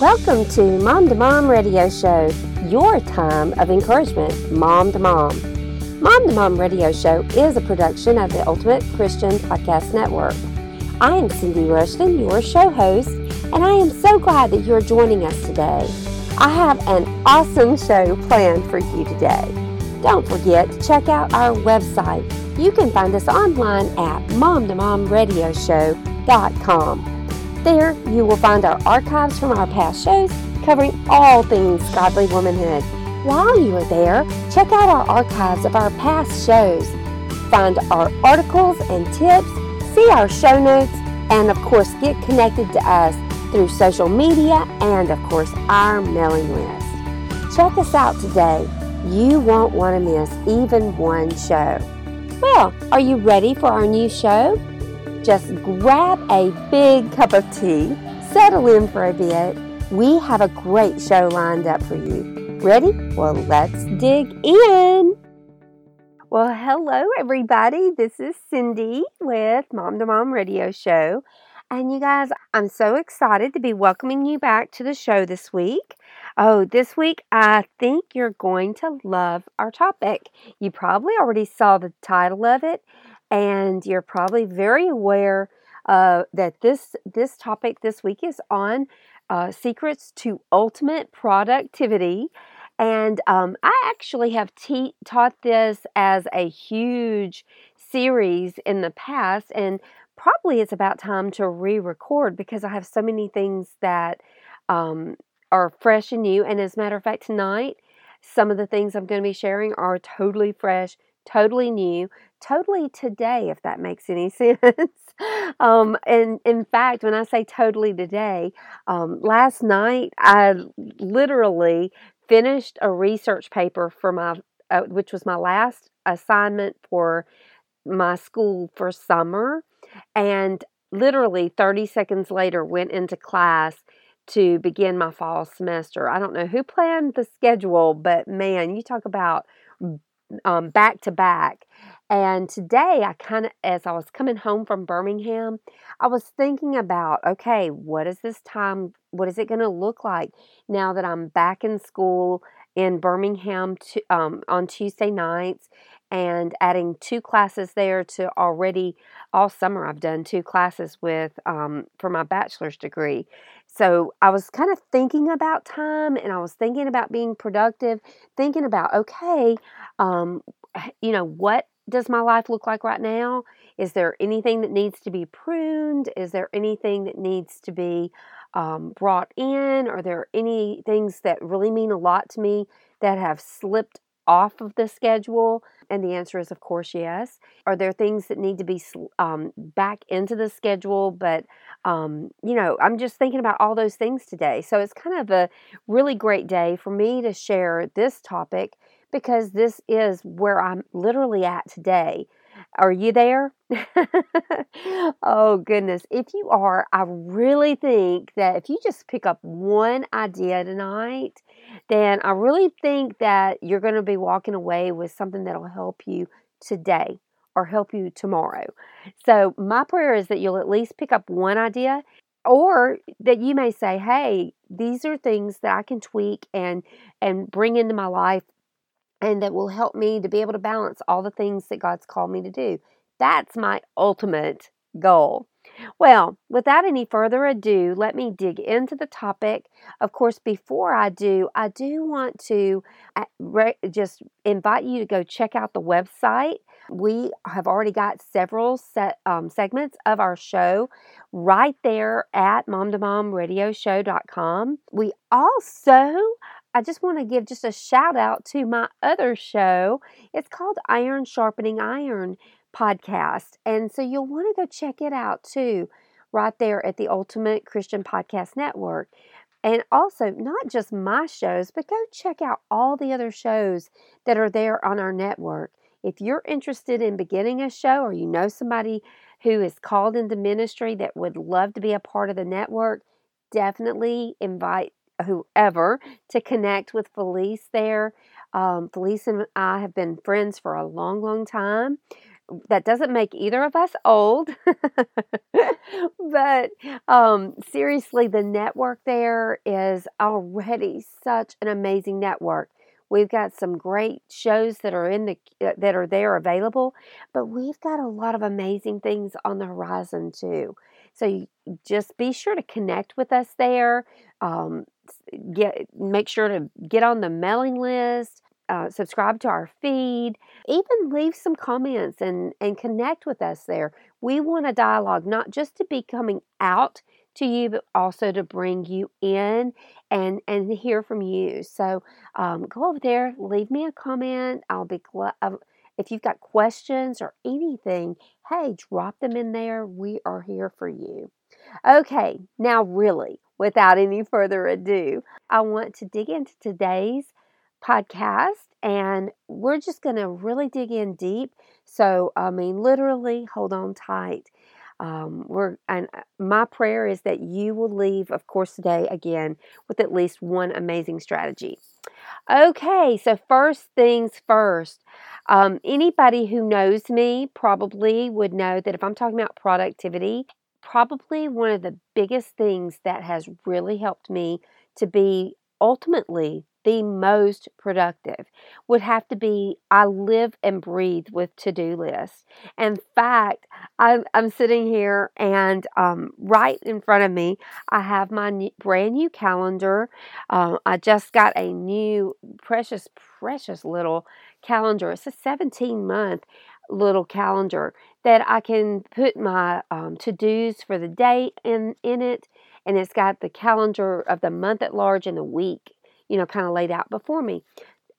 Welcome to Mom to Mom Radio Show, your time of encouragement, mom to mom. Mom to Mom Radio Show is a production of the Ultimate Christian Podcast Network. I am Cindy Rushton, your show host, and I am so glad that you're joining us today. I have an awesome show planned for you today. Don't forget to check out our website. You can find us online at momtomomradioshow.com. There, you will find our archives from our past shows covering all things godly womanhood. While you are there, check out our archives of our past shows. Find our articles and tips, see our show notes, and of course, get connected to us through social media and, of course, our mailing list. Check us out today. You won't want to miss even one show. Well, are you ready for our new show? Just grab a big cup of tea, settle in for a bit. We have a great show lined up for you. Ready? Well, let's dig in. Well, hello, everybody. This is Cindy with Mom to Mom Radio Show. And you guys, I'm so excited to be welcoming you back to the show this week. Oh, this week, I think you're going to love our topic. You probably already saw the title of it, and you're probably very aware uh, that this this topic this week is on uh, secrets to ultimate productivity. And um, I actually have te- taught this as a huge series in the past, and probably it's about time to re record because I have so many things that um, are fresh and new. And as a matter of fact, tonight, some of the things I'm going to be sharing are totally fresh, totally new, totally today, if that makes any sense. um, and in fact, when I say totally today, um, last night I literally finished a research paper for my, uh, which was my last assignment for my school for summer. And literally 30 seconds later went into class to begin my fall semester. I don't know who planned the schedule, but man, you talk about um, back to back. And today, I kind of, as I was coming home from Birmingham, I was thinking about, okay, what is this time? What is it going to look like now that I'm back in school in Birmingham to, um, on Tuesday nights and adding two classes there to already all summer I've done two classes with um, for my bachelor's degree. So I was kind of thinking about time and I was thinking about being productive, thinking about, okay, um, you know, what does my life look like right now? Is there anything that needs to be pruned? Is there anything that needs to be um, brought in? Are there any things that really mean a lot to me that have slipped off of the schedule? And the answer is, of course, yes. Are there things that need to be um, back into the schedule? But, um, you know, I'm just thinking about all those things today. So it's kind of a really great day for me to share this topic because this is where I'm literally at today. Are you there? oh, goodness. If you are, I really think that if you just pick up one idea tonight, then I really think that you're going to be walking away with something that'll help you today or help you tomorrow. So, my prayer is that you'll at least pick up one idea or that you may say, "Hey, these are things that I can tweak and and bring into my life and that will help me to be able to balance all the things that God's called me to do." That's my ultimate goal. Well, without any further ado, let me dig into the topic. Of course, before I do, I do want to uh, just invite you to go check out the website. We have already got several set, um, segments of our show right there at momtomomradioshow.com. We also I just want to give just a shout out to my other show. It's called Iron Sharpening Iron podcast. And so you'll want to go check it out too, right there at the Ultimate Christian Podcast Network. And also, not just my shows, but go check out all the other shows that are there on our network. If you're interested in beginning a show or you know somebody who is called into ministry that would love to be a part of the network, definitely invite whoever to connect with Felice there. Um, Felice and I have been friends for a long, long time. that doesn't make either of us old. but um, seriously, the network there is already such an amazing network. We've got some great shows that are in the uh, that are there available, but we've got a lot of amazing things on the horizon too. So you just be sure to connect with us there. Um, get make sure to get on the mailing list. Uh, subscribe to our feed, even leave some comments and, and connect with us there. We want a dialogue, not just to be coming out to you, but also to bring you in and and hear from you. So um, go over there, leave me a comment. I'll be glad. If you've got questions or anything, hey, drop them in there. We are here for you. Okay, now really, without any further ado, I want to dig into today's podcast and we're just going to really dig in deep. So, I mean, literally, hold on tight. Um, we're and uh, my prayer is that you will leave, of course, today again with at least one amazing strategy. Okay, so first things first. Um, anybody who knows me probably would know that if I'm talking about productivity, probably one of the biggest things that has really helped me to be ultimately the most productive would have to be I live and breathe with to do lists. In fact, I'm, I'm sitting here and um, right in front of me, I have my new, brand new calendar. Um, I just got a new precious, precious little calendar. It's a 17 month little calendar that I can put my um, to dos for the day in, in it. And it's got the calendar of the month at large and the week you know, kind of laid out before me.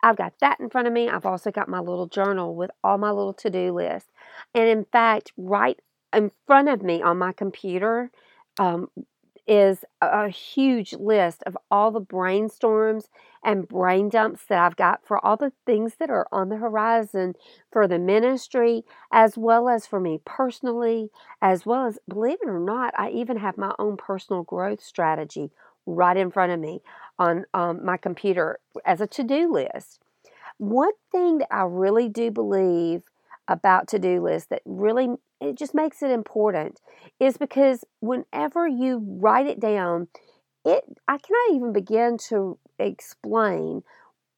I've got that in front of me. I've also got my little journal with all my little to do list. And in fact, right in front of me on my computer um, is a, huge list of all the brainstorms and brain dumps that I've got for all the things that are on the horizon for the ministry, as well as for me personally, as well as, believe it or not, I even have my own personal growth strategy right in front of me on um, my computer as a to do list. One thing that I really do believe about to do lists that really it just makes it important is because whenever you write it down, it I cannot even begin to explain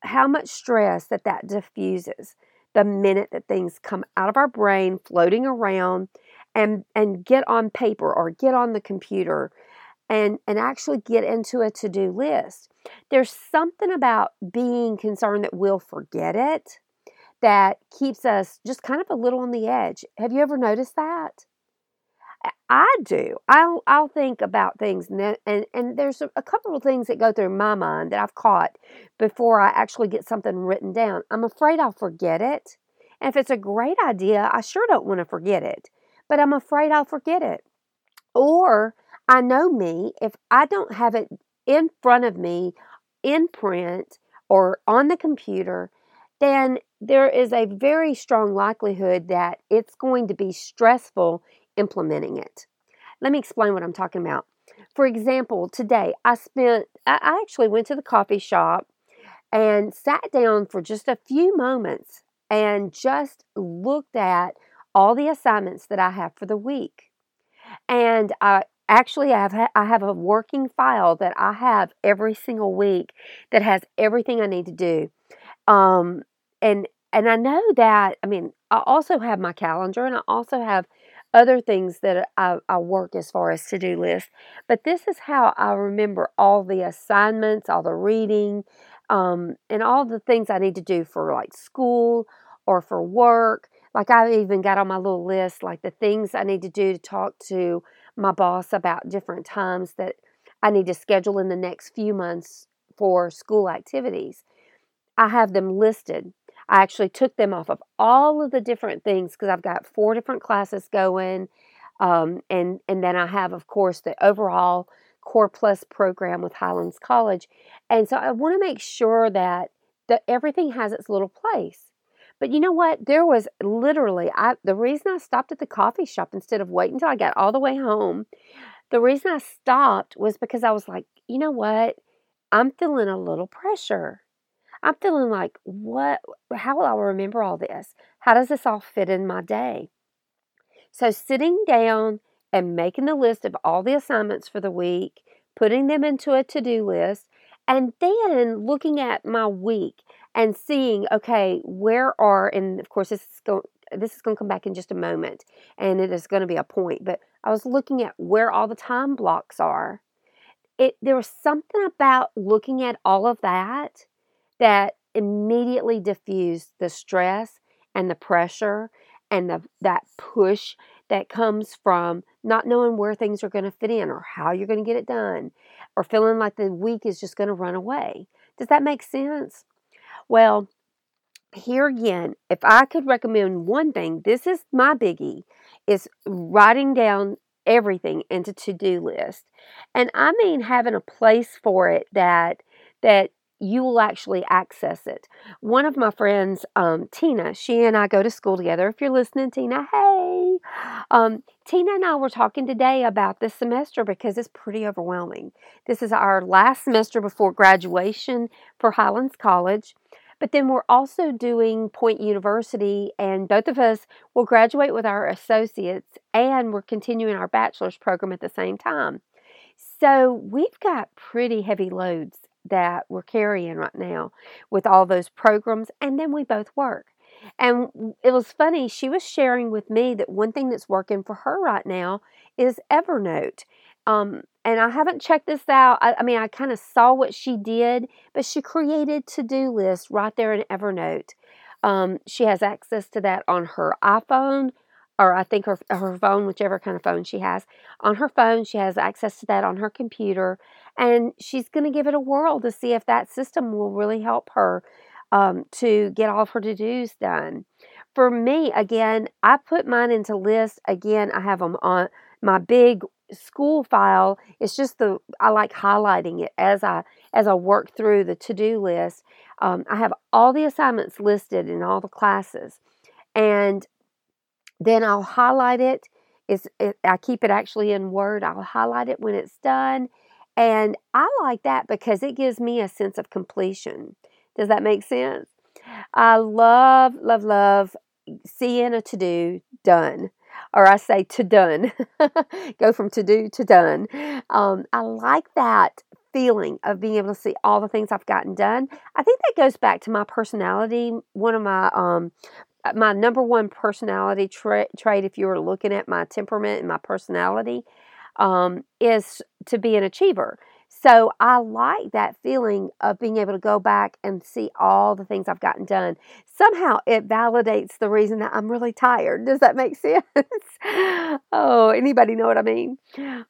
how much stress that that diffuses the minute that things come out of our brain floating around and and get on paper or get on the computer and and actually get into a to-do list. There's something about being concerned that we'll forget it that keeps us just kind of a little on the edge. Have you ever noticed that? I do. I'll I'll think about things and and, and there's a, a couple of things that go through my mind that I've caught before I actually get something written down. I'm afraid I'll forget it. And if it's a great idea, I sure don't want to forget it. But I'm afraid I'll forget it. Or I know me, if I don't have it in front of me in print or on the computer, then there is a very strong likelihood that it's going to be stressful implementing it. Let me explain what I'm talking about. For example, today I spent, I actually went to the coffee shop and sat down for just a few moments and just looked at all the assignments that I have for the week. And I actually I have I have a working file that I have every single week that has everything I need to do. Um, and and I know that I mean I also have my calendar and I also have other things that I, I work as far as to do list. But this is how I remember all the assignments, all the reading, um, and all the things I need to do for like school or for work. Like I even got on my little list like the things I need to do to talk to my boss about different times that I need to schedule in the next few months for school activities. I have them listed. I actually took them off of all of the different things because I've got four different classes going. Um, and, and then I have, of course, the overall Core Plus program with Highlands College. And so I want to make sure that, that everything has its little place. But you know what? There was literally I the reason I stopped at the coffee shop instead of waiting until I got all the way home. The reason I stopped was because I was like, you know what? I'm feeling a little pressure. I'm feeling like, what? How will I remember all this? How does this all fit in my day? So, sitting down and making the list of all the assignments for the week, putting them into a to do list, and then looking at my week and seeing, okay, where are, and of course, this is going, this is going to come back in just a moment and it is going to be a point, but I was looking at where all the time blocks are. It, there was something about looking at all of that that immediately diffused the stress and the pressure and the, that push that comes from not knowing where things are going to fit in or how you're going to get it done or feeling like the week is just going to run away. Does that make sense? Well, here again, if I could recommend one thing, this is my biggie, is writing down everything into to-do list. And I mean having a place for it that that you will actually access it. One of my friends, um, Tina, she and I go to school together. If you're listening, Tina, hey. Um, Tina and I were talking today about this semester because it's pretty overwhelming. This is our last semester before graduation for Highlands College. But then we're also doing Point University, and both of us will graduate with our associates and we're continuing our bachelor's program at the same time. So we've got pretty heavy loads that we're carrying right now with all those programs, and then we both work. And it was funny, she was sharing with me that one thing that's working for her right now is Evernote. Um, and I haven't checked this out. I, I mean, I kind of saw what she did, but she created to do lists right there in Evernote. Um, she has access to that on her iPhone, or I think her her phone, whichever kind of phone she has. On her phone, she has access to that on her computer, and she's going to give it a whirl to see if that system will really help her um, to get all of her to dos done. For me, again, I put mine into lists. Again, I have them on my big school file it's just the i like highlighting it as i as i work through the to-do list. Um, i have all the assignments listed in all the classes and then i'll highlight it. It's, it, i keep it actually in word. I'll highlight it when it's done and i like that because it gives me a sense of completion. Does that make sense? I love love love seeing a to-do done or I say to done, go from to do to done. Um, I like that feeling of being able to see all the things I've gotten done. I think that goes back to my personality. One of my um, uh, my number one personality tra- trait, if you were looking at my temperament and my personality, um, is to be an achiever. So I like that feeling of being able to go back and see all the things I've gotten done. Somehow it validates the reason that I'm really tired. Does that make sense? oh, anybody know what I mean?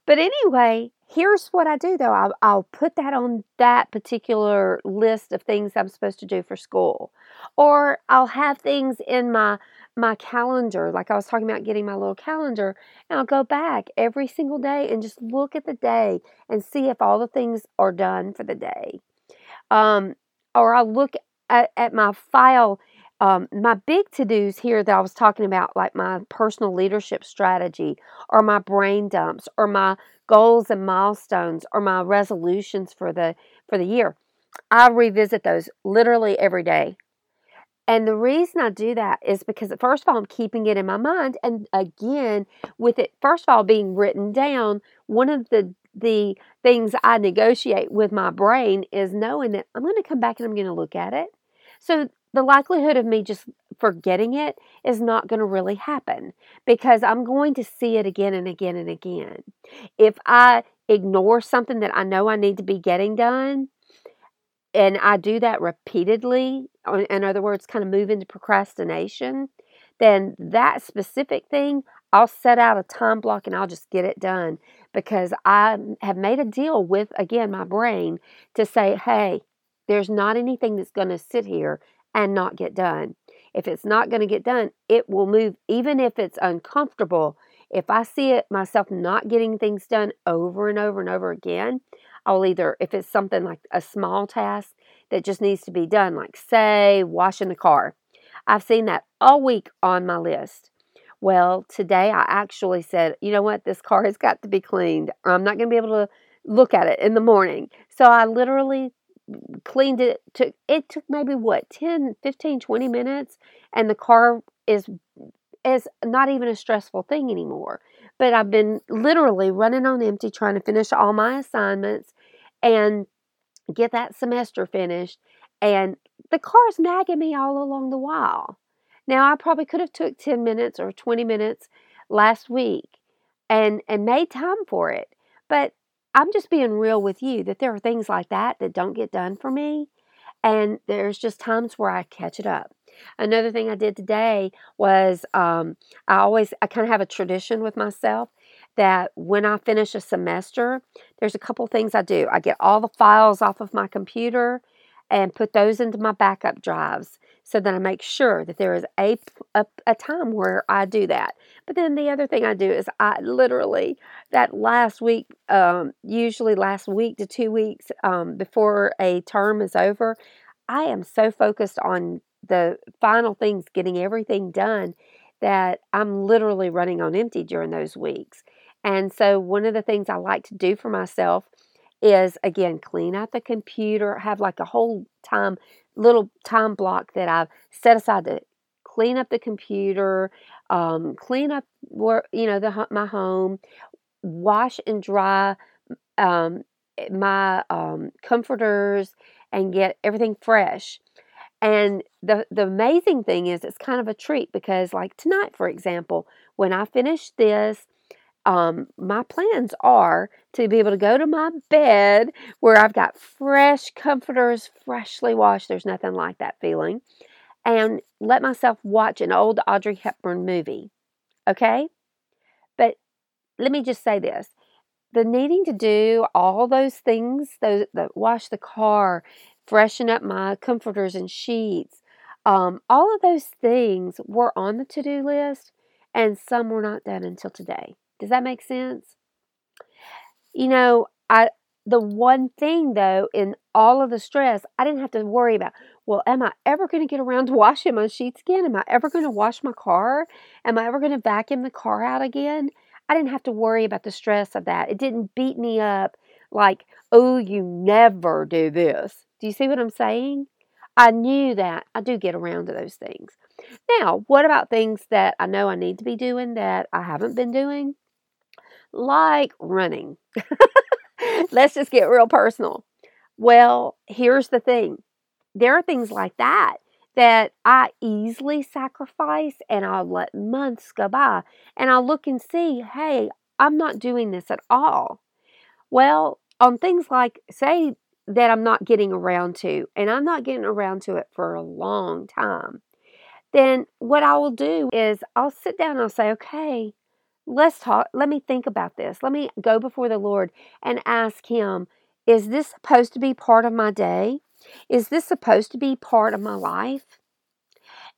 But anyway, here's what I do though I'll, I'll, put that on that particular list of things I'm supposed to do for school. Or I'll have things in my my calendar, like I was talking about getting my little calendar, and I'll go back every single day and just look at the day and see if all the things are done for the day. Um, or I'll look at, at my file, um, my big to dos here that I was talking about, like my personal leadership strategy, or my brain dumps, or my goals and milestones, or my resolutions for the for the year. I revisit those literally every day and the reason I do that is because, first of all, I'm keeping it in my mind. And again, with it, first of all, being written down, one of the the things I negotiate with my brain is knowing that I'm going to come back and I'm going to look at it. So the likelihood of me just forgetting it is not going to really happen because I'm going to see it again and again and again. If I ignore something that I know I need to be getting done, and I do that repeatedly, in other words, kind of move into procrastination, then that specific thing, I'll set out a time block and I'll just get it done because I have made a deal with, again, my brain to say, hey, there's not anything that's going to sit here and not get done. If it's not going to get done, it will move, even if it's uncomfortable. If I see it myself not getting things done over and over and over again, I'll either, if it's something like a small task that just needs to be done, like say washing the car, I've seen that all week on my list. Well, today I actually said, you know what, this car has got to be cleaned. I'm not going to be able to look at it in the morning. So I literally cleaned it took it took maybe what 10 15 20 minutes and the car is is not even a stressful thing anymore. But I've been literally running on empty trying to finish all my assignments and get that semester finished and the car's nagging me all along the while. Now I probably could have took 10 minutes or 20 minutes last week and and made time for it. But I'm just being real with you that there are things like that that don't get done for me and there's just times where I catch it up. Another thing I did today was um, I always I kind of have a tradition with myself that when I finish a semester, there's a couple things I do. I get all the files off of my computer and put those into my backup drives so that I make sure that there is a, a, a, time where I do that. But then the other thing I do is I literally, that last week, um, usually last week to two weeks um, before a term is over, I am so focused on the final things, getting everything done, that I'm literally running on empty during those weeks. And so, one of the things I like to do for myself is again clean out the computer, have like a whole time little time block that I've set aside to clean up the computer, um, clean up where you know the my home, wash and dry um, my um, comforters, and get everything fresh. And the the amazing thing is, it's kind of a treat because, like tonight, for example, when I finish this, um, my plans are to be able to go to my bed where I've got fresh comforters, freshly washed. There's nothing like that feeling. And let myself watch an old Audrey Hepburn movie. Okay? But let me just say this the needing to do all those things, those that wash the car, freshen up my comforters and sheets, um, all of those things were on the to do list, and some were not done until today. Does that make sense? You know, I the one thing though in all of the stress, I didn't have to worry about, well, am I ever going to get around to washing my sheets again? Am I ever going to wash my car? Am I ever going to vacuum the car out again? I didn't have to worry about the stress of that. It didn't beat me up like, oh, you never do this. Do you see what I'm saying? I knew that I do get around to those things. Now, what about things that I know I need to be doing that I haven't been doing? Like running. Let's just get real personal. Well, here's the thing there are things like that that I easily sacrifice and I'll let months go by and I'll look and see, hey, I'm not doing this at all. Well, on things like, say, that I'm not getting around to, and I'm not getting around to it for a long time, then what I will do is I'll sit down and I'll say, okay, let's talk. Let me think about this. Let me go before the Lord and ask Him, is this supposed to be part of my day? Is this supposed to be part of my life?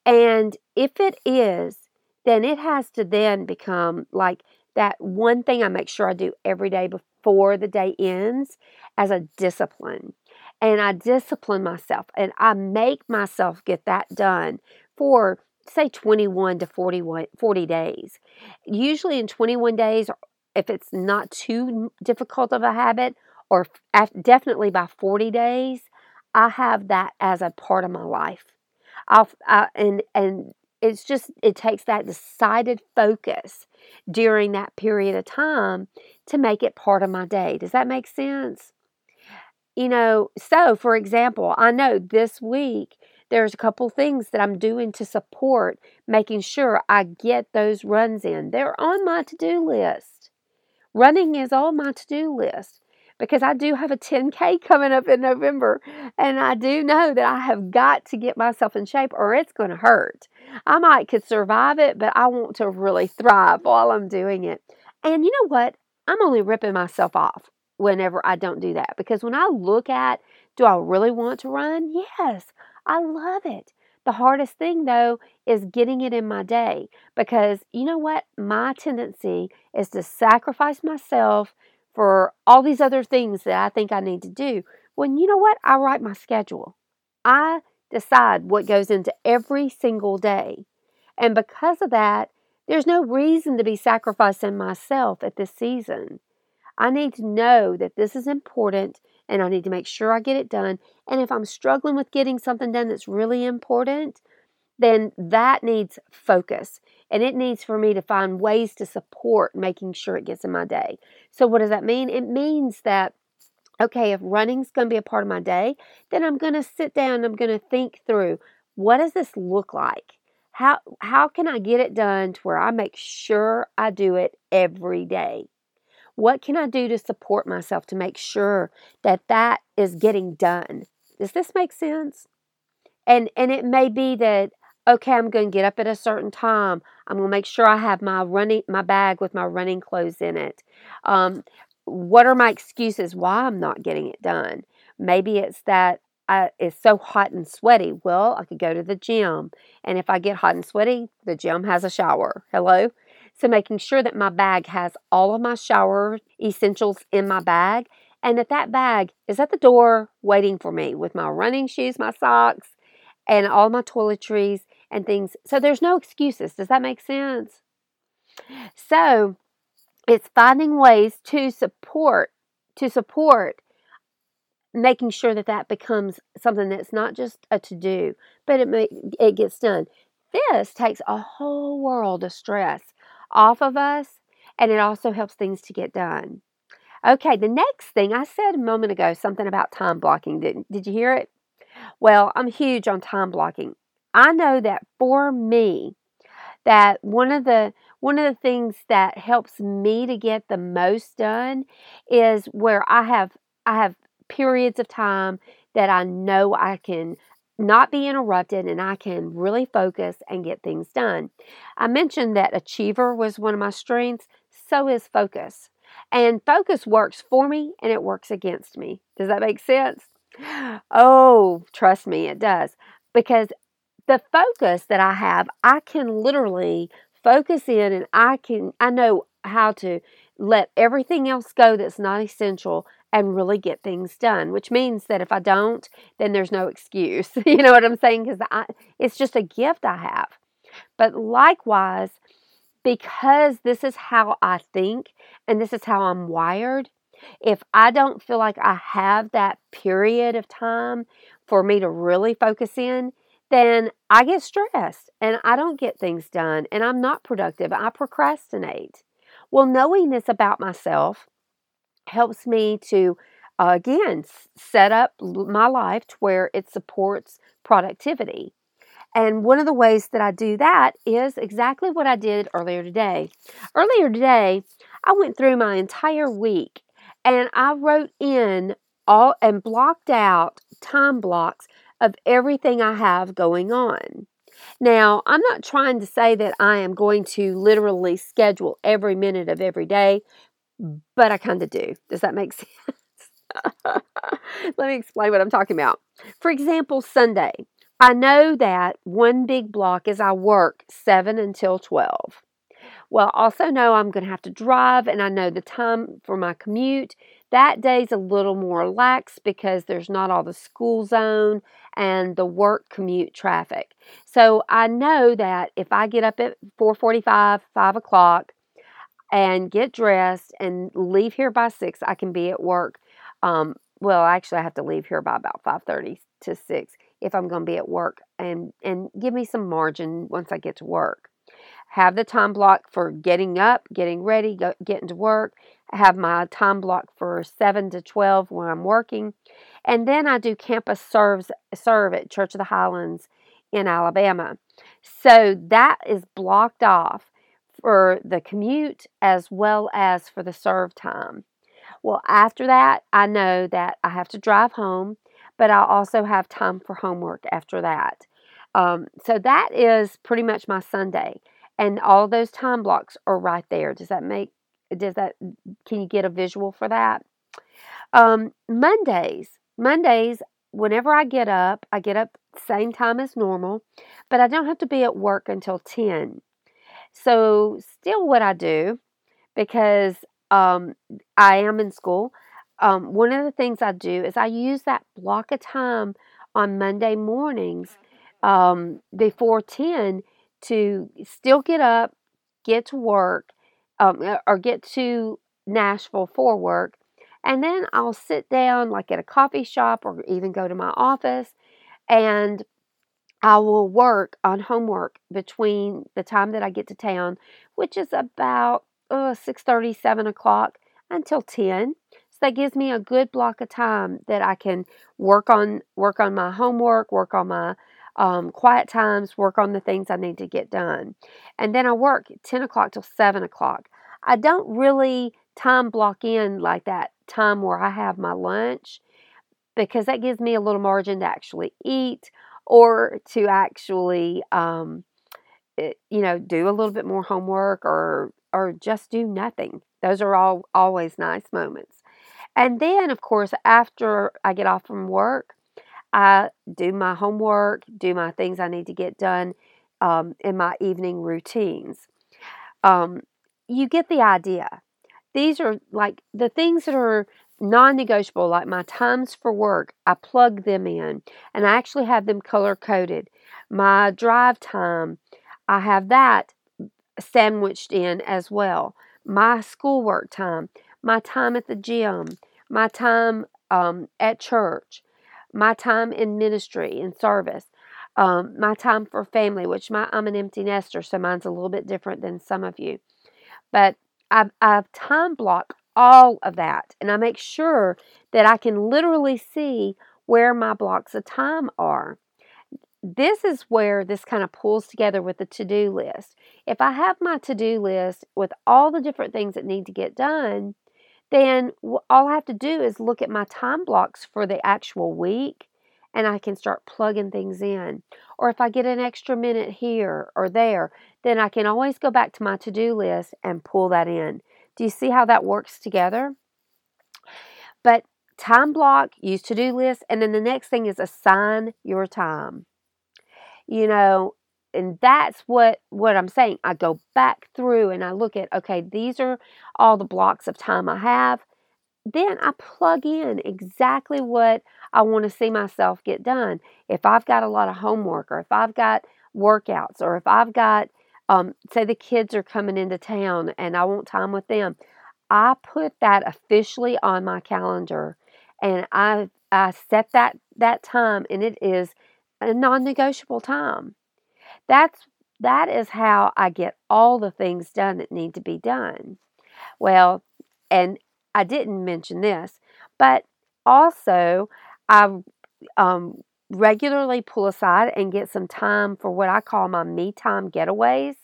And if it is, then it has to then become like that one thing I make sure I do every day before the day ends as a discipline. And I discipline myself and I make myself get that done for say 21 to 41, 40 days. Usually in 21 days, if it's not too difficult of a habit, or definitely by 40 days, I have that as a part of my life. I'll, I, and and it's just it takes that decided focus during that period of time to make it part of my day. Does that make sense? You know, so for example, I know this week there's a couple things that I'm doing to support making sure I get those runs in. They're on my to do list. Running is on my to do list because I do have a 10K coming up in November. And I do know that I have got to get myself in shape or it's going to hurt. I might could survive it, but I want to really thrive while I'm doing it. And you know what? I'm only ripping myself off whenever I don't do that because when I look at do I really want to run? Yes, I love it. The hardest thing, though, is getting it in my day because you know what? My tendency is to sacrifice myself for all these other things that I think I need to do. When you know what? I write my schedule. I decide what goes into every single day. And because of that, there's no reason to be sacrificing myself at this season. I need to know that this is important and I need to make sure I get it done. And if I'm struggling with getting something done that's really important, then that needs focus and it needs for me to find ways to support making sure it gets in my day. So, what does that mean? It means that, okay, if running's going to be a part of my day, then I'm going to sit down, and I'm going to think through what does this look like? How, how can I get it done to where I make sure I do it every day? What can I do to support myself to make sure that that is getting done? Does this make sense? And and it may be that okay, I'm going to get up at a certain time. I'm going to make sure I have my running my bag with my running clothes in it. Um, what are my excuses why I'm not getting it done? Maybe it's that I, it's so hot and sweaty. Well, I could go to the gym, and if I get hot and sweaty, the gym has a shower. Hello. So making sure that my bag has all of my shower essentials in my bag, and that that bag is at the door waiting for me with my running shoes, my socks, and all my toiletries and things. So there's no excuses. Does that make sense? So it's finding ways to support to support making sure that that becomes something that's not just a to do, but it may, it gets done. This takes a whole world of stress off of us, and it also helps things to get done. Okay, the next thing I said a moment ago something about time blocking. Did, did you hear it? Well, I'm huge on time blocking. I know that for me, that one of the one of the things that helps me to get the most done is where I have I have periods of time that I know I can not be interrupted and I can really focus and get things done. I mentioned that achiever was one of my strengths, so is focus. And focus works for me and it works against me. Does that make sense? Oh, trust me, it does. Because the focus that I have, I can literally focus in and I can I know how to let everything else go that's not essential and really get things done, which means that if I don't, then there's no excuse. you know what I'm saying? Because it's just a gift I have. But likewise, because this is how I think and this is how I'm wired, if I don't feel like I have that period of time for me to really focus in, then I get stressed and I don't get things done and I'm not productive. I procrastinate. Well, knowing this about myself helps me to, uh, again, set up my life to where it supports productivity. And one of the ways that I do that is exactly what I did earlier today. Earlier today, I went through my entire week and I wrote in all and blocked out time blocks of everything I have going on. Now, I'm not trying to say that I am going to literally schedule every minute of every day, but I kind of do. Does that make sense? Let me explain what I'm talking about. For example, Sunday. I know that one big block is I work 7 until 12. Well, also know I'm going to have to drive, and I know the time for my commute. That day's a little more lax because there's not all the school zone and the work commute traffic. So I know that if I get up at 4:45, 5 o'clock, and get dressed and leave here by six, I can be at work. Um, well, actually, I have to leave here by about 5:30 to 6 if I'm going to be at work, and and give me some margin once I get to work have the time block for getting up, getting ready, go, getting to work. I have my time block for 7 to 12 when I'm working. And then I do campus serves serve at Church of the Highlands in Alabama. So that is blocked off for the commute as well as for the serve time. Well, after that, I know that I have to drive home, but I also have time for homework after that. Um, so that is pretty much my Sunday and all those time blocks are right there. Does that make does that can you get a visual for that? Um, Mondays, Mondays, whenever I get up, I get up same time as normal, but I don't have to be at work until 10. So, still what I do because um, I am in school. Um, one of the things I do is I use that block of time on Monday mornings um, before 10 to still get up, get to work, um, uh, or get to Nashville for work, and then I'll sit down like at a coffee shop or even go to my office and I will work on homework between the time that I get to town, which is about uh, 6.30, 7 o'clock, until 10. So that gives me a good block of time that I can work on work on my homework, work on my um, quiet times, work on the things I need to get done. And then I work 10 o'clock till 7 o'clock. I don't really time block in like that time where I have my lunch because that gives me a little margin to actually eat or to actually, um, it, eh, you know, do a little bit more homework or or just do nothing. Those are all always nice moments. And then, of course, after I get off from work, I do my homework, do my things I need to get done um, in my evening routines. Um, you get the idea. These are like the things that are non negotiable, like my times for work, I plug them in and I actually have them color coded. My drive time, I have that sandwiched in as well. My schoolwork time, my time at the gym, my time um, at church, my time in ministry and service, um, my time for family, which my, I'm an empty nester, so mine's a little bit different than some of you. But I've, I've time blocked all of that, and I make sure that I can literally see where my blocks of time are. This is where this kind of pulls together with the to do list. If I have my to do list with all the different things that need to get done, then all I have to do is look at my time blocks for the actual week and I can start plugging things in. Or if I get an extra minute here or there, then I can always go back to my to do list and pull that in. Do you see how that works together? But time block, use to do list, and then the next thing is assign your time. You know, and that's what what I'm saying. I go back through and I look at okay, these are all the blocks of time I have. Then I plug in exactly what I want to see myself get done. If I've got a lot of homework or if I've got workouts or if I've got um, say the kids are coming into town and I want time with them, I put that officially on my calendar and I I set that that time and it is a non-negotiable time. That's that is how I get all the things done that need to be done. Well, and I didn't mention this, but also I um, regularly pull aside and get some time for what I call my me time getaways.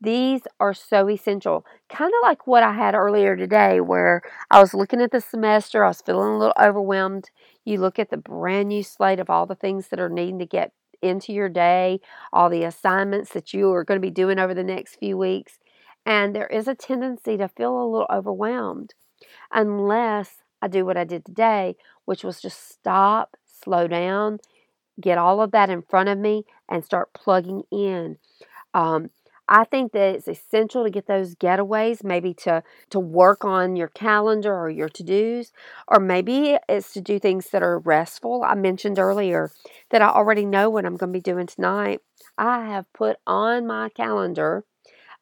These are so essential. Kind of like what I had earlier today, where I was looking at the semester, I was feeling a little overwhelmed. You look at the brand new slate of all the things that are needing to get into your day, all the assignments that you are going to be doing over the next few weeks. And there is a tendency to feel a little overwhelmed unless I do what I did today, which was just stop, slow down, get all of that in front of me, and start plugging in. Um, I think that it's essential to get those getaways, maybe to to work on your calendar or your to-dos, or maybe it's to do things that are restful. I mentioned earlier that I already know what I'm going to be doing tonight. I have put on my calendar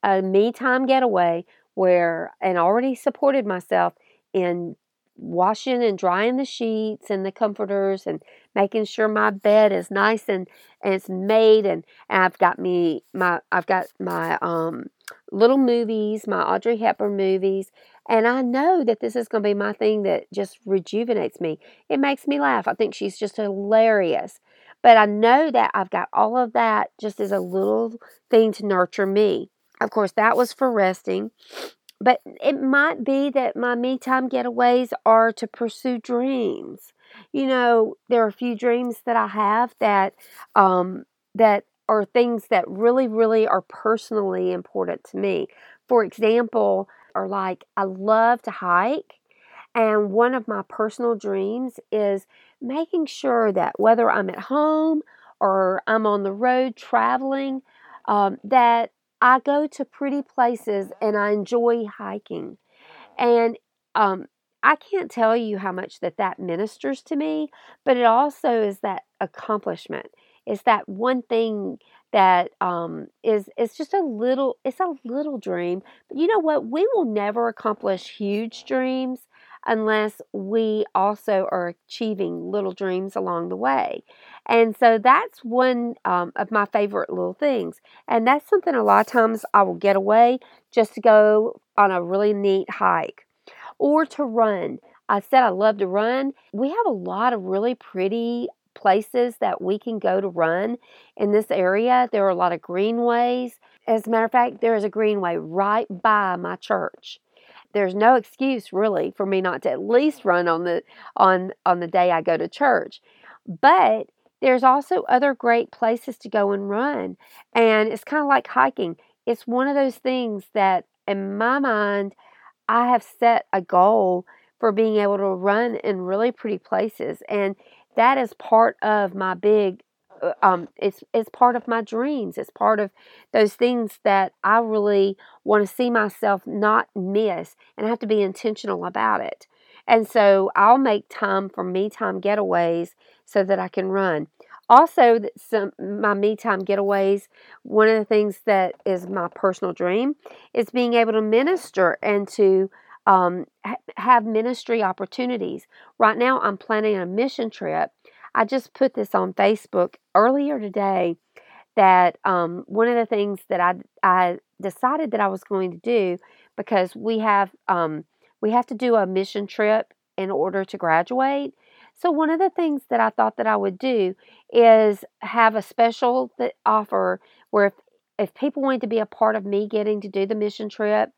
a me time getaway where and already supported myself in washing and drying the sheets and the comforters and making sure my bed is nice and, and it's made and, and I've got me my I've got my um little movies, my Audrey Hepburn movies, and I know that this is going to be my thing that just rejuvenates me. It makes me laugh. I think she's just hilarious. But I know that I've got all of that just as a little thing to nurture me. Of course, that was for resting. But it might be that my me time getaways are to pursue dreams. You know, there are a few dreams that I have that um, that are things that really, really are personally important to me. For example, are like I love to hike, and one of my personal dreams is making sure that whether I'm at home or I'm on the road traveling, um, that I go to pretty places and I enjoy hiking. And um, I can't tell you how much that that ministers to me, but it also is that accomplishment. It's that one thing that um, is it's just a little it's a little dream. But you know what? We will never accomplish huge dreams unless we also are achieving little dreams along the way. And so that's one um, of my favorite little things. And that's something a lot of times I will get away just to go on a really neat hike or to run. I said I love to run. We have a lot of really pretty places that we can go to run in this area. There are a lot of greenways. As a matter of fact, there is a greenway right by my church. There's no excuse really for me not to at least run on the on on the day I go to church. But there's also other great places to go and run. And it's kind of like hiking. It's one of those things that in my mind I have set a goal for being able to run in really pretty places and that is part of my big um, it's it's part of my dreams. It's part of those things that I really want to see myself not miss, and I have to be intentional about it. And so I'll make time for me time getaways so that I can run. Also, some my me time getaways. One of the things that is my personal dream is being able to minister and to um, ha- have ministry opportunities. Right now, I'm planning a mission trip. I just put this on Facebook earlier today that um, one of the things that I, I decided that I was going to do because we have um, we have to do a mission trip in order to graduate. So one of the things that I thought that I would do is have a special that offer where if, if people wanted to be a part of me getting to do the mission trip,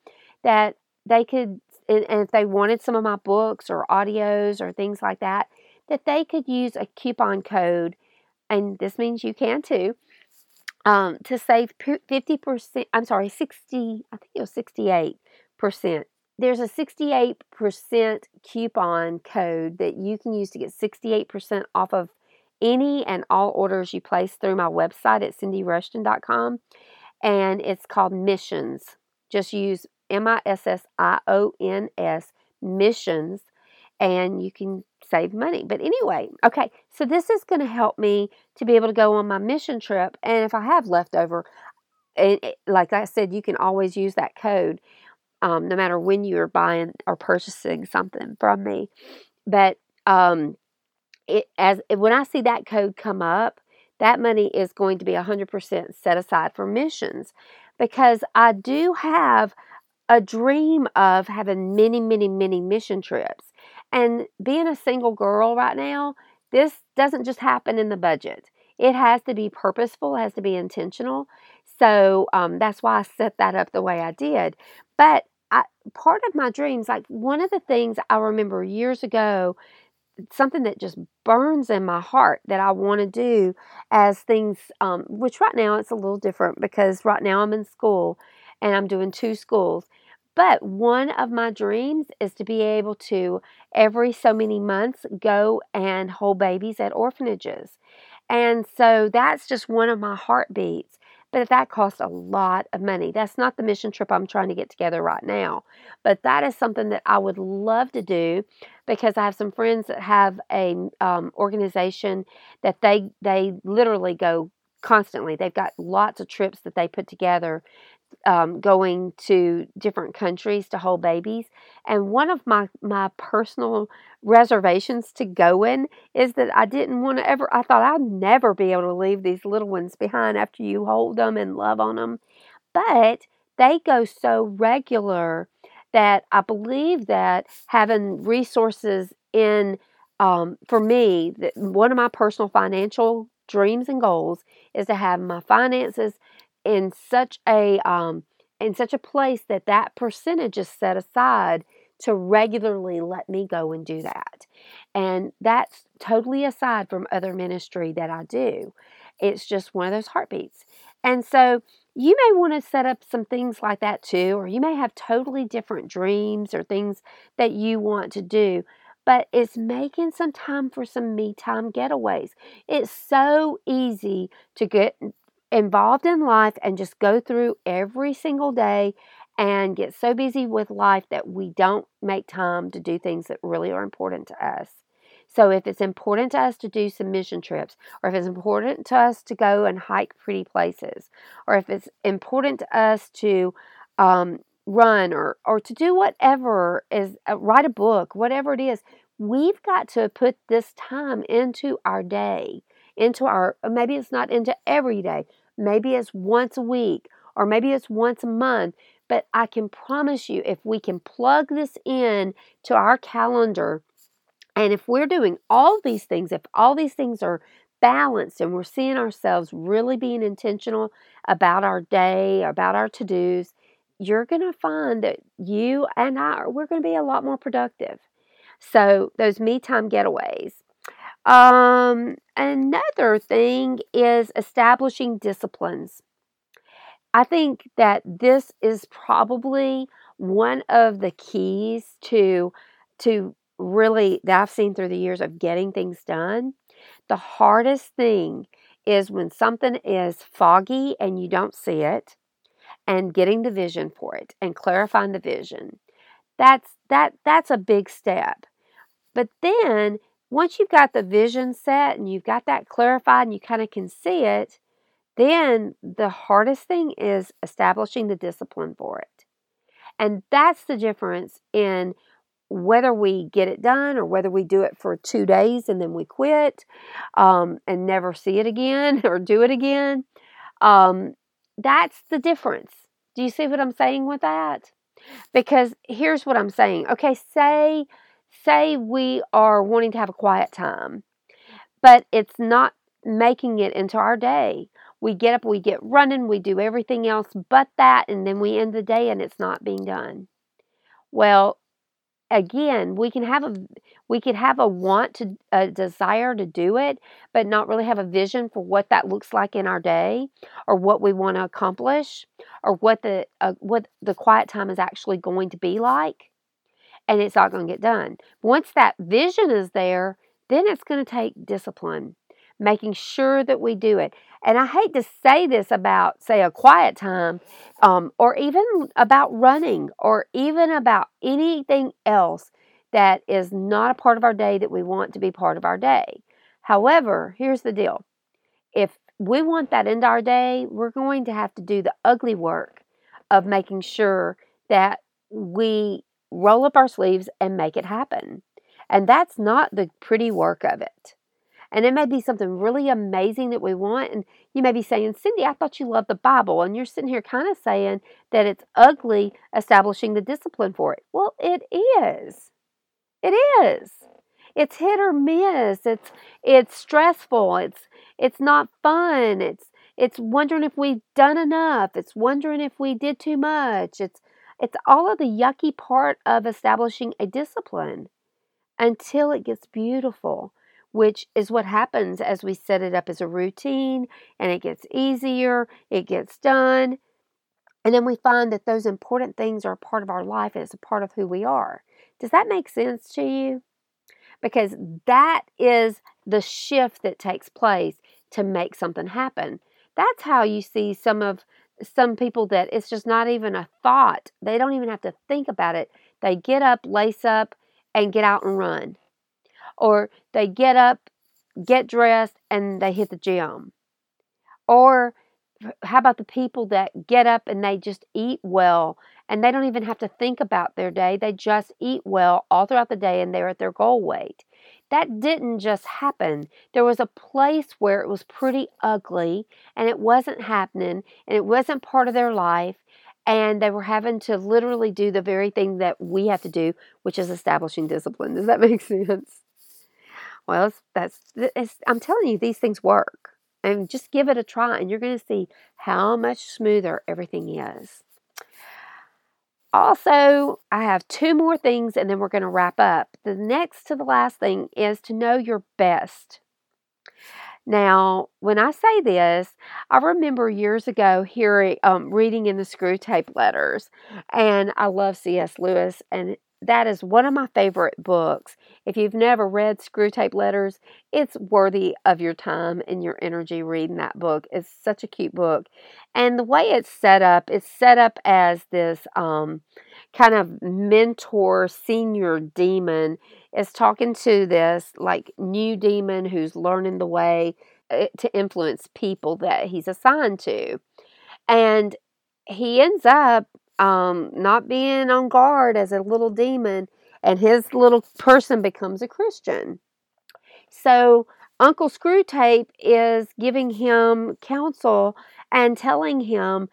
that they could and, and if they wanted some of my books or audios or things like that, that they could use a coupon code, and this means you can too, um, to save 50%, I'm sorry, 60, I think it was 68%. There's a 68% coupon code that you can use to get 68% off of any and all orders you place through my website at cindyrushton.com. And it's called Missions. Just use M I S S I O N S, missions, and you can save money. But anyway, okay, so this is going to help me to be able to go on my mission trip. And if I have leftover, it, it, like I said, you can always use that code um, no matter when you're buying or purchasing something from me. But um, it, as when I see that code come up, that money is going to be 100% set aside for missions because I do have a dream of having many, many, many mission trips. And being a single girl right now, this doesn't just happen in the budget. It has to be purposeful, it has to be intentional. So um, that's why I set that up the way I did. But I, part of my dreams, like one of the things I remember years ago, something that just burns in my heart that I want to do as things, um, which right now it's a little different because right now I'm in school and I'm doing two schools. But one of my dreams is to be able to, every so many months, go and hold babies at orphanages. And so that's just one of my heartbeats. But that costs a lot of money. That's not the mission trip I'm trying to get together right now. But that is something that I would love to do because I have some friends that have a um, organization that they they literally go constantly. They've got lots of trips that they put together um, going to different countries to hold babies. And one of my, my personal reservations to going is that I didn't want to ever, I thought I'd never be able to leave these little ones behind after you hold them and love on them. But they go so regular that I believe that having resources in, um, for me, that one of my personal financial dreams and goals is to have my finances in such a um, in such a place that that percentage is set aside to regularly let me go and do that. And that's totally aside from other ministry that I do. It's just one of those heartbeats. And so you may want to set up some things like that too, or you may have totally different dreams or things that you want to do. But it's making some time for some me time getaways. It's so easy to get involved in life and just go through every single day and get so busy with life that we don't make time to do things that really are important to us. So, if it's important to us to do some mission trips, or if it's important to us to go and hike pretty places, or if it's important to us to um, run or or to do whatever is uh, write a book, whatever it is. We've got to put this time into our day, into our maybe it's not into every day, maybe it's once a week or maybe it's once a month. But I can promise you, if we can plug this in to our calendar, and if we're doing all these things, if all these things are balanced and we're seeing ourselves really being intentional about our day, about our to dos, you're going to find that you and I, we're going to be a lot more productive. So, those me time getaways. Um, another thing is establishing disciplines. I think that this is probably one of the keys to to really that I've seen through the years of getting things done. The hardest thing is when something is foggy and you don't see it and getting the vision for it and clarifying the vision. That's that that's a big step. But then once you've got the vision set and you've got that clarified and you kind of can see it, then the hardest thing is establishing the discipline for it. And that's the difference in whether we get it done or whether we do it for two days and then we quit um, and never see it again or do it again. Um, that's the difference. Do you see what I'm saying with that? Because here's what I'm saying. Okay, say say we are wanting to have a quiet time, but it's not making it into our day. We get up, we get running, we do everything else but that, and then we end the day and it's not being done. Well, again, we can have a we could have a want to a desire to do it, but not really have a vision for what that looks like in our day, or what we want to accomplish, or what the uh, what the quiet time is actually going to be like, and it's not going to get done. Once that vision is there, then it's going to take discipline making sure that we do it. And I hate to say this about, say, a quiet time, um, or even about running, or even about anything else that is not a part of our day that we want to be part of our day. However, here's the deal if we want that into our day, we're going to have to do the ugly work of making sure that we roll up our sleeves and make it happen. And that's not the pretty work of it. And it may be something really amazing that we want. And you may be saying, Cindy, I thought you loved the Bible. And you're sitting here kind of saying that it's ugly establishing the discipline for it. Well, it is. It is. It's hit or miss. It's it's stressful. It's it's not fun. It's it's wondering if we've done enough. It's wondering if we did too much. It's it's all of the yucky part of establishing a discipline until it gets beautiful which is what happens as we set it up as a routine and it gets easier, it gets done. And then we find that those important things are a part of our life and it's a part of who we are. Does that make sense to you? Because that is the shift that takes place to make something happen. That's how you see some of some people that it's just not even a thought. They don't even have to think about it. They get up, lace up, and get out and run or they get up, get dressed, and they hit the gym. Or how about the people that get up and they just eat well and they don't even have to think about their day? They just eat well all throughout the day and they're at their goal weight. That didn't just happen. There was a place where it was pretty ugly and it wasn't happening and it wasn't part of their life and they were having to literally do the very thing that we have to do, which is establishing discipline. Does that make sense? Well, that's it's, I'm telling you, these things work. And just give it a try, and you're going to see how much smoother everything is. Also, I have two more things, and then we're going to wrap up. The next to the last thing is to know your best. Now, when I say this, I remember years ago hearing, um, reading in the Screwtape Letters, and I love C.S. Lewis, and that is one of my favorite books. If you've never read Screwtape Letters, it's worthy of your time and your energy reading that book. It's such a cute book. And the way it's set up, it's set up as this um, kind of mentor, senior demon is talking to this like new demon who's learning the way eh, to influence people that he's assigned to. And he ends up um, not being on guard as a little demon, and his little person becomes a Christian. So Uncle Screwtape is giving him counsel and telling him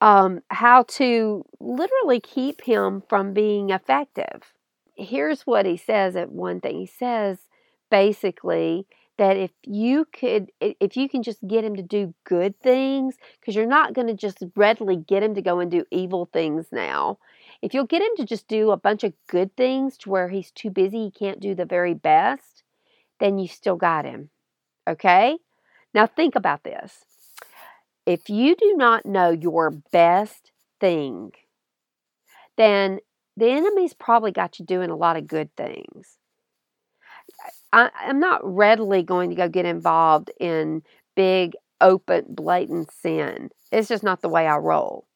um, how to literally keep him from being effective. Here's what he says at one thing. He says basically that if you could if you can just get him to do good things because you're not going to just readily get him to go and do evil things now. If you'll get him to just do a bunch of good things to where he's too busy he can't do the very best then you still got him okay? Now think about this. If you do not know your best thing then the enemy's probably got you doing a lot of good things I, am not readily going to go get involved in big, open, blatant sin. It's just not the way I roll.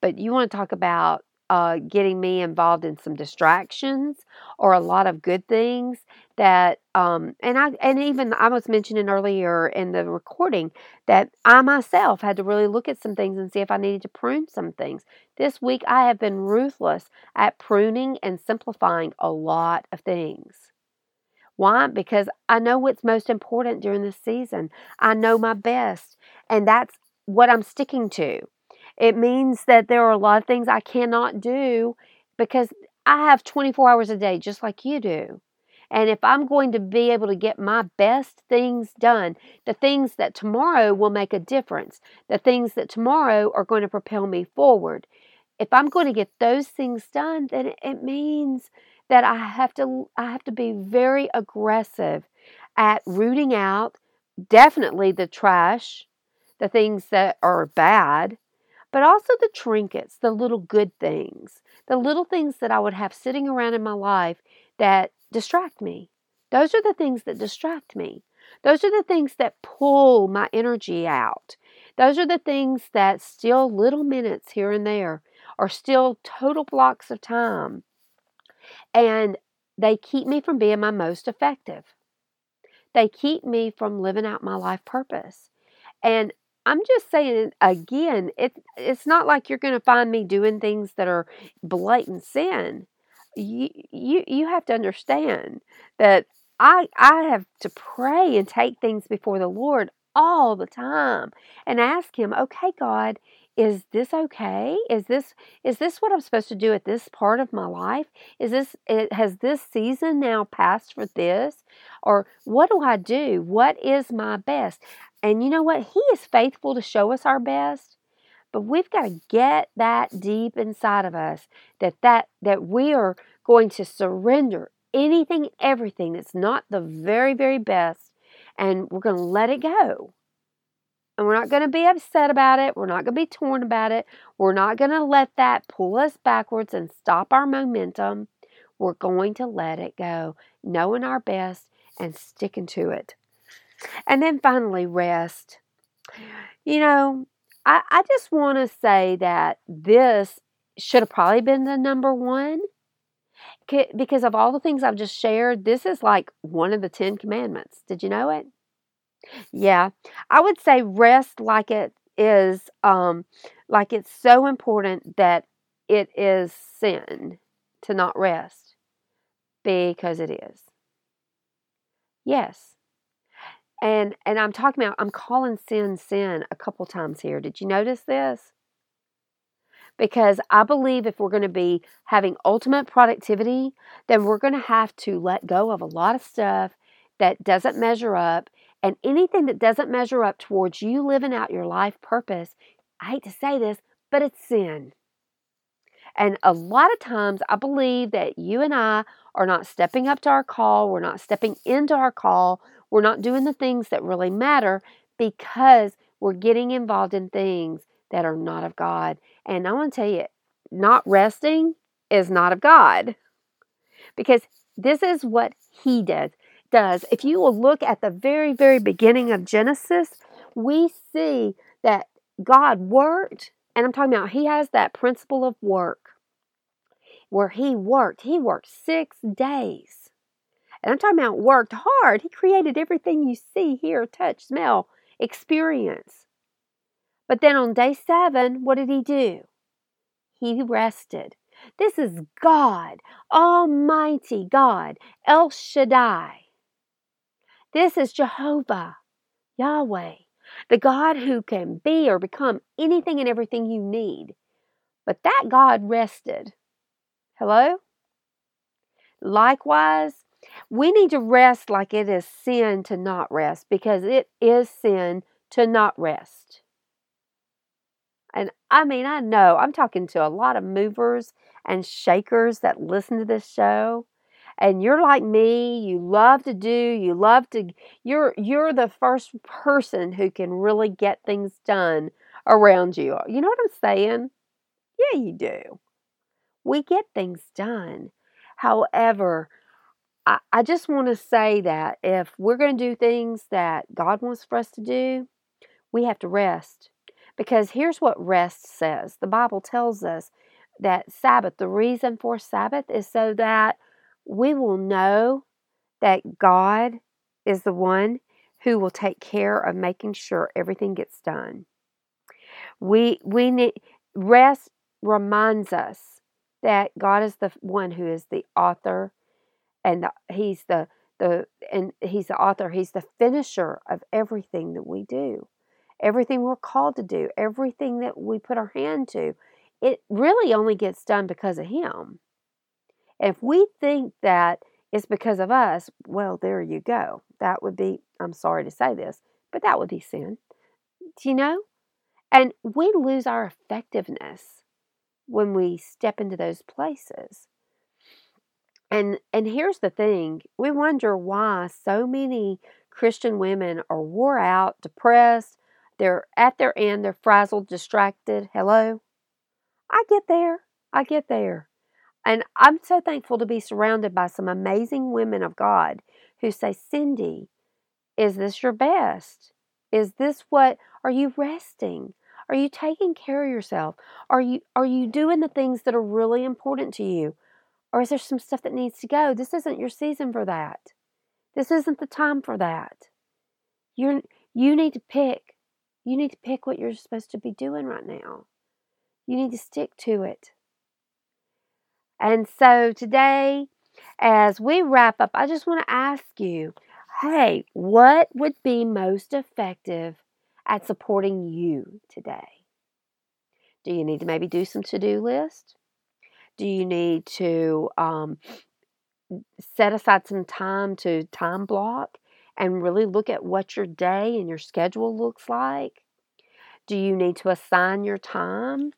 But you want to talk about uh, getting me involved in some distractions or a lot of good things that um, and I and even I was mentioning earlier in the recording that I myself had to really look at some things and see if I needed to prune some things. This week I have been ruthless at pruning and simplifying a lot of things. Why? Because I know what's most important during this season. I know my best, and that's what I'm sticking to. It means that there are a lot of things I cannot do because I have 24 hours a day, just like you do. And if I'm going to be able to get my best things done, the things that tomorrow will make a difference, the things that tomorrow are going to propel me forward, if I'm going to get those things done, then it means that I have to I have to be very aggressive at rooting out definitely the trash, the things that are bad, but also the trinkets, the little good things, the little things that I would have sitting around in my life that distract me. Those are the things that distract me. Those are the things that pull my energy out. Those are the things that steal little minutes here and there or still total blocks of time and they keep me from being my most effective. They keep me from living out my life purpose. And I'm just saying again, it, it's not like you're going to find me doing things that are blatant sin. You, you, you have to understand that I, I have to pray and take things before the Lord all the time and ask Him, okay, God, is this okay? Is this is this what i'm supposed to do at this part of my life? Is this it, has this season now passed for this? Or what do i do? What is my best? And you know what? He is faithful to show us our best but we've got to get that deep inside of us that that that we are going to surrender anything everything that's not the very very best and we're going to let it go and we're not going to be upset about it. We're not going to be torn about it. We're not going to let that pull us backwards and stop our momentum. We're going to let it go, knowing our best and sticking to it. And then finally, rest. You know, I, I just want to say that this should have probably been the number one because of all the things I've just shared. This is like one of the Ten Commandments. Did you know it? Yeah, I would say rest like it is, um, like it's so important that it is sin to not rest because it is. Yes. And and I'm talking about I'm calling sin sin a couple times here. Did you notice this? Because I believe if we're going to be having ultimate productivity, then we're going to have to let go of a lot of stuff that doesn't measure up and anything that doesn't measure up towards you living out your life purpose, I hate to say this, but it's sin. And a lot of times, I believe that you and I are not stepping up to our call. We're not stepping into our call. We're not doing the things that really matter because we're getting involved in things that are not of God. And I want to tell you, not resting is not of God because this is what He does does, if you will look at the very, very beginning of Genesis, we see that God worked, and I'm talking about He has that principle of work where He worked. He worked six days. And I'm talking about worked hard. He created everything you see, hear, touch, smell, experience. But then on day seven, what did He do? He rested. This is God, Almighty God, El Shaddai. This is Jehovah, Yahweh, the God who can be or become anything and everything you need. But that God rested. Hello? Likewise, we need to rest like it is sin to not rest because it is sin to not rest. And I mean, I know I'm talking to a lot of movers and shakers that listen to this show. And you're like me, you love to do, you love to you're you're the first person who can really get things done around you. You know what I'm saying? Yeah, you do. We get things done. However, I, I just want to say that if we're going to do things that God wants for us to do, we have to rest. Because here's what rest says the Bible tells us that Sabbath, the reason for Sabbath is so that we will know that God is the one who will take care of making sure everything gets done. We we need rest reminds us that God is the one who is the author and the, he's the the and he's the author he's the finisher of everything that we do everything we're called to do everything that we put our hand to it really only gets done because of him if we think that it's because of us well there you go that would be i'm sorry to say this but that would be sin do you know and we lose our effectiveness when we step into those places and and here's the thing, we wonder why so many Christian women are wore out, depressed, they're at their end, they're frazzled, distracted. Hello? I get there. I get there. And I'm so thankful to be surrounded by some amazing women of God who say, Cindy, is this your best? Is this what are you resting? Are you taking care of yourself? Are you are you doing the things that are really important to you? Or is there some stuff that needs to go? This isn't your season for that. This isn't the time for that. You're you need to pick. You need to pick what you're supposed to be doing right now. You need to stick to it. And so today, as we wrap up, I just want to ask you hey, what would be most effective at supporting you today? Do you need to maybe do some to do list? Do you need to um, set aside some time to time block and really look at what your day and your schedule looks like? Do you need to assign your time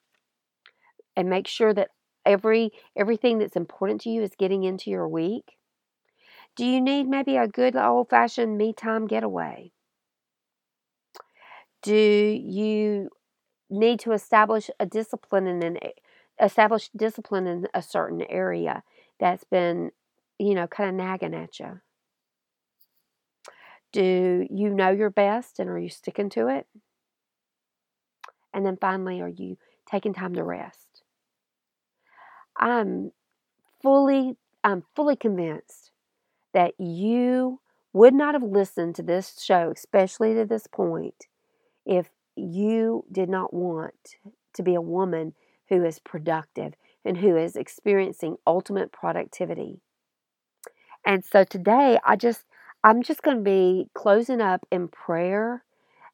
and make sure that every everything that's important to you is getting into your week? Do you need maybe a good old fashioned me time getaway? Do you need to establish a discipline in an establish discipline in a certain area that's been, you know, kind of nagging at you? Do you know your best and are you sticking to it? And then finally, are you taking time to rest? I'm fully I'm fully convinced that you would not have listened to this show, especially to this point, if you did not want to be a woman who is productive and who is experiencing ultimate productivity. And so today, I just, I'm just going to be closing up in prayer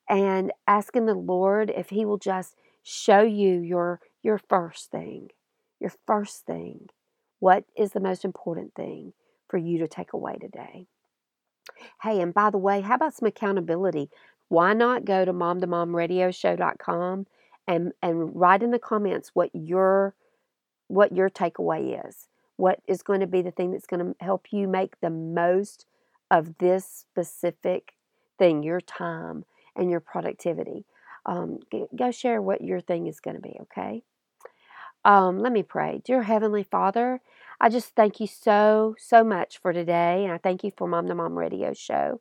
and asking the Lord if He will just show you your your first thing, your first thing. What is the most important thing for you to take away today? Hey, and by the way, how about some accountability? Why not go to momtomomradioshow.com and and write in the comments what your what your takeaway is. What is going to be the thing that's going to help you make the most of this specific thing, your time and your productivity. Um, go share what your thing is going to be, okay? Um, let me pray. Dear Heavenly Father, I just thank you so, so much for today. And I thank you for Mom to Mom Radio Show.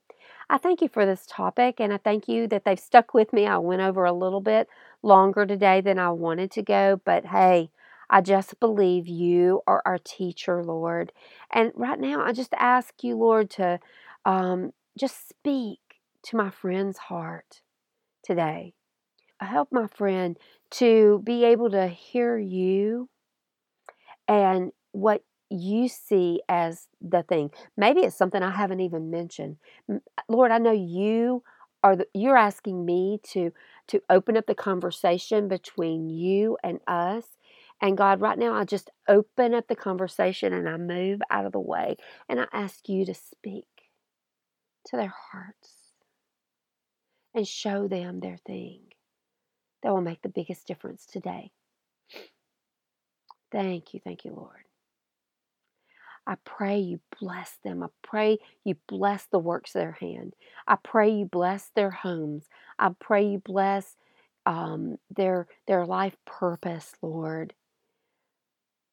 I thank you for this topic and I thank you that they've stuck with me. I went over a little bit longer today than I wanted to go, but hey, I just believe you are our teacher, Lord. And right now, I just ask you, Lord, to um, just speak to my friend's heart today. I help my friend to be able to hear you and what you see as the thing. Maybe it's something I haven't even mentioned. Uh, Lord, I know you are the, you're asking me to to open up the conversation between you and us. And God, right now I just open up the conversation and I move out of the way and I ask you to speak to their hearts and show them their thing that will make the biggest difference today. Thank you, thank you, Lord. I pray you bless them. I pray you bless the works of their hand. I pray you bless their homes. I pray you bless um, their their life purpose, Lord.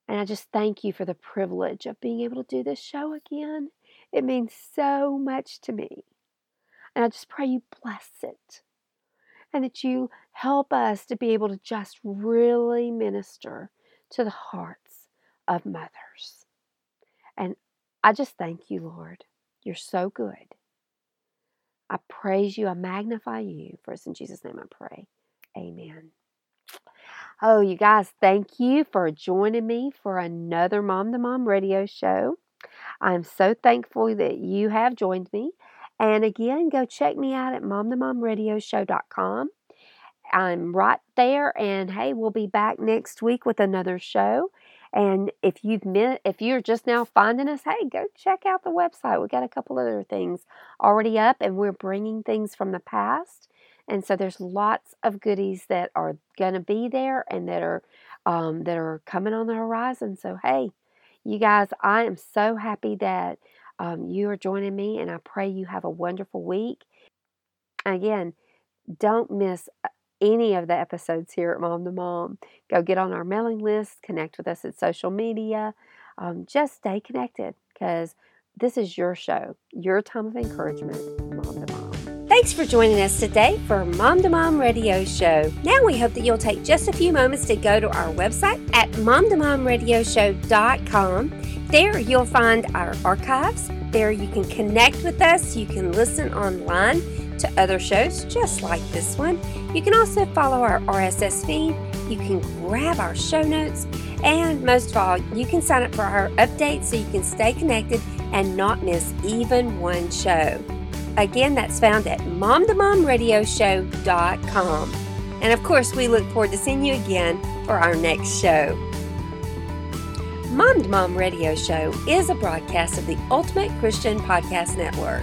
And I just thank you for the privilege of being able to do this show again. It means so much to me. And I just pray you bless it. And that you help us to be able to just really minister to the hearts of mothers. And I just thank you, Lord. You're so good. I praise you. I magnify you. For us in Jesus' name I pray. Amen. Oh, you guys, thank you for joining me for another Mom to Mom radio show. I'm so thankful that you have joined me. And again, go check me out at momtomomradioshow.com. I'm right there, and hey, we'll be back next week with another show. And if you've met, if you're just now finding us, hey, go check out the website. We got a couple other things already up, and we're bringing things from the past. And so there's lots of goodies that are going to be there and that are um, that are coming on the horizon. So hey, you guys, I am so happy that um, you are joining me, and I pray you have a wonderful week. Again, don't miss any of the episodes here at Mom to Mom, go get on our mailing list, connect with us at social media. Um, just stay connected because this is your show, your time of encouragement, Mom to Mom. Thanks for joining us today for Mom to Mom Radio Show. Now we hope that you'll take just a few moments to go to our website at momtomomradioshow.com. There you'll find our archives. There you can connect with us. You can listen online to other shows just like this one. You can also follow our RSS feed. You can grab our show notes. And most of all, you can sign up for our updates so you can stay connected and not miss even one show. Again, that's found at momtomomradioshow.com. And of course, we look forward to seeing you again for our next show. Mom to Mom Radio Show is a broadcast of the Ultimate Christian Podcast Network.